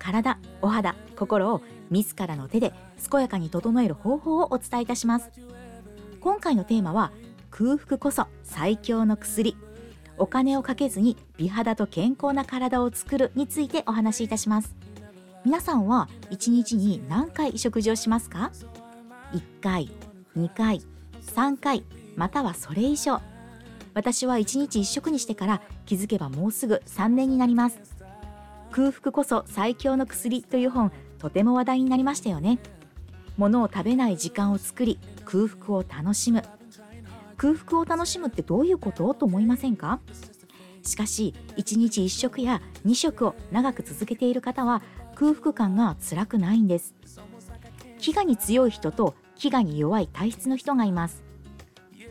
体お肌心を自らの手で健やかに整える方法をお伝えいたします。今回のテーマは空腹こそ最強の薬。お金をかけずに美肌と健康な体を作るについてお話しいたします。皆さんは1日に何回食事をしますか？1回2回3回またはそれ以上。私は1日1食にしてから気づけばもうすぐ3年になります。空腹こそ最強の薬という本とても話題になりましたよね。物を食べない時間を作り空腹を楽しむ。空腹を楽しむってどういうこと？と思いませんか？しかし1日1食や2食を長く続けている方は空腹感が辛くないんです。飢餓に強い人と飢餓に弱い体質の人がいます。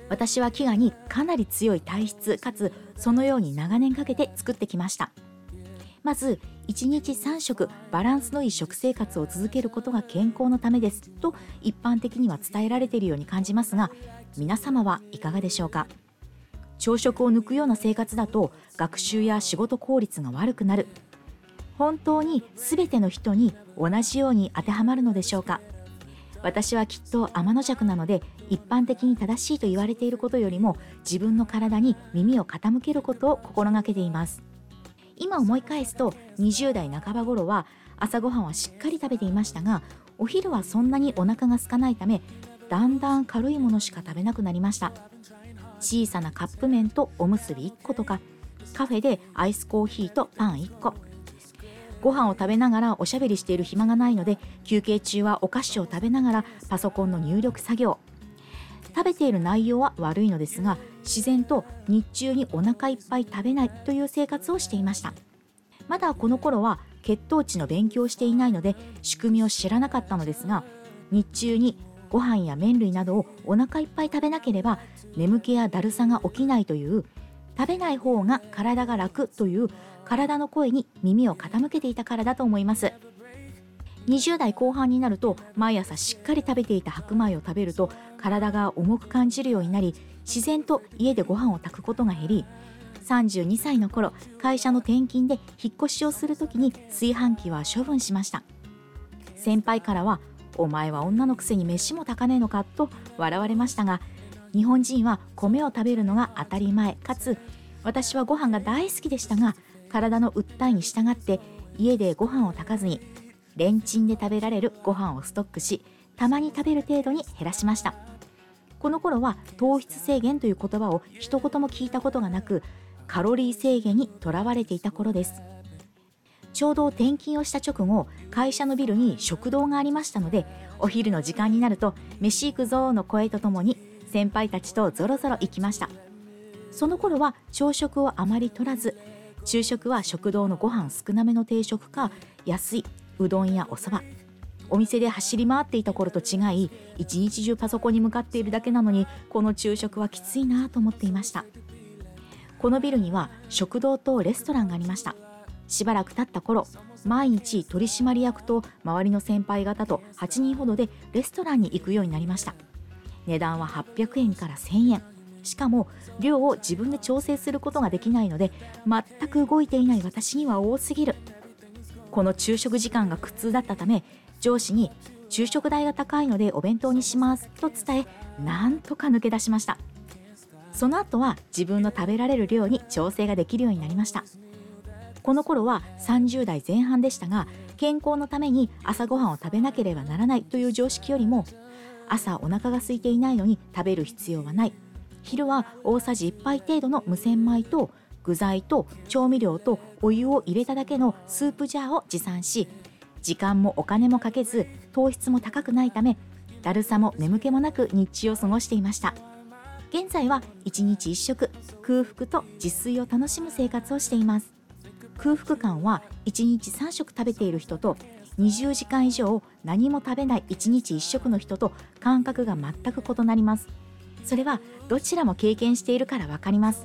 私は飢餓にかなり強い体質かつそのように長年かけて作ってきました。まず1日3食バランスのいい食生活を続けることが健康のためですと一般的には伝えられているように感じますが皆様はいかがでしょうか？朝食を抜くような生活だと学習や仕事効率が悪くなる。本当に全ての人に同じように当てはまるのでしょうか？私はきっと天の弱なので一般的に正しいと言われていることよりも自分の体に耳を傾けることを心がけています。今思い返すと20代半ば頃は朝ごはんはしっかり食べていましたがお昼はそんなにお腹が空かないためだんだん軽いものしか食べなくなりました。小さなカップ麺とおむすび1個とかカフェでアイスコーヒーとパン1個。ご飯を食べながらおしゃべりしている暇がないので休憩中はお菓子を食べながらパソコンの入力作業。食べている内容は悪いのですが自然と日中にお腹いっぱい食べないという生活をしていました。まだこの頃は血糖値の勉強をしていないので仕組みを知らなかったのですが日中にご飯や麺類などをお腹いっぱい食べなければ眠気やだるさが起きないという食べない方が体が楽という体の声に耳を傾けていたからだと思います。20代後半になると毎朝しっかり食べていた白米を食べると体が重く感じるようになり自然と家でご飯を炊くことが減り32歳の頃会社の転勤で引っ越しをする時に炊飯器は処分しました。先輩からは「お前は女のくせに飯も炊かねえのか」と笑われましたが日本人は米を食べるのが当たり前かつ私はご飯が大好きでしたが体の訴えに従って家でご飯を炊かずにレンチンで食べられるご飯をストックしたまに食べる程度に減らしました。この頃は糖質制限という言葉を一言も聞いたことがなくカロリー制限にとらわれていた頃です。ちょうど転勤をした直後会社のビルに食堂がありましたのでお昼の時間になると飯行くぞの声とともに先輩たちとぞろぞろ行きました。その頃は朝食をあまり取らず昼食は食堂のご飯少なめの定食か安いうどんやおそば。お店で走り回っていた頃と違い一日中パソコンに向かっているだけなのにこの昼食はきついなと思っていました。このビルには食堂とレストランがありました。しばらく経った頃毎日取締役と周りの先輩方と8人ほどでレストランに行くようになりました。値段は800円から1000円。しかも量を自分で調整することができないので全く動いていない私には多すぎる。この昼食時間が苦痛だったため上司に昼食代が高いのでお弁当にしますと伝えなんとか抜け出しました。その後は自分の食べられる量に調整ができるようになりました。この頃は30代前半でしたが健康のために朝ごはんを食べなければならないという常識よりも朝お腹が空いていないのに食べる必要はない。昼は大さじ1杯程度の無洗米と具材と調味料とお湯を入れただけのスープジャーを持参し時間もお金もかけず糖質も高くないためだるさも眠気もなく日中を過ごしていました。現在は1日1食空腹と自炊を楽しむ生活をしています。空腹感は1日3食食べている人と20時間以上何も食べない1日1食の人と感覚が全く異なります。それはどちらも経験しているからわかります。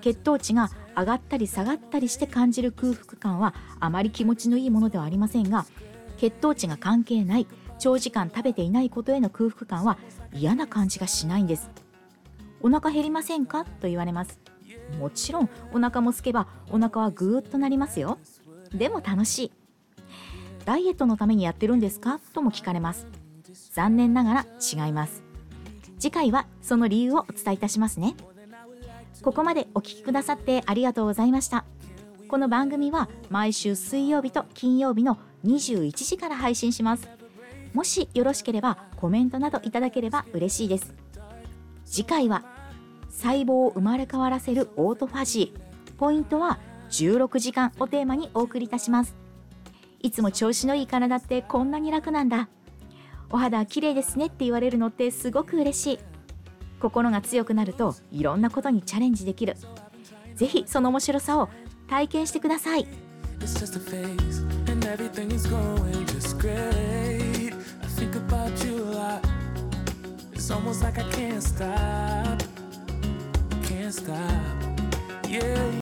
血糖値が上がったり下がったりして感じる空腹感はあまり気持ちのいいものではありませんが血糖値が関係ない長時間食べていないことへの空腹感は嫌な感じがしないんです。お腹減りませんか？と言われます。もちろんお腹も空けばお腹はぐーっとなりますよ。でも楽しい。ダイエットのためにやってるんですか？とも聞かれます。残念ながら違います。次回はその理由をお伝えいたしますね。ここまでお聞きくださってありがとうございました。この番組は毎週水曜日と金曜日の21時から配信します。もしよろしければコメントなどいただければ嬉しいです。次回は細胞を生まれ変わらせるオートファジー。ポイントは16時間をテーマにお送りいたします。いつも調子のいい体ってこんなに楽なんだ。お肌綺麗ですねって言われるのってすごく嬉しい。心が強くなるといろんなことにチャレンジできる。ぜひその面白さを体験してください。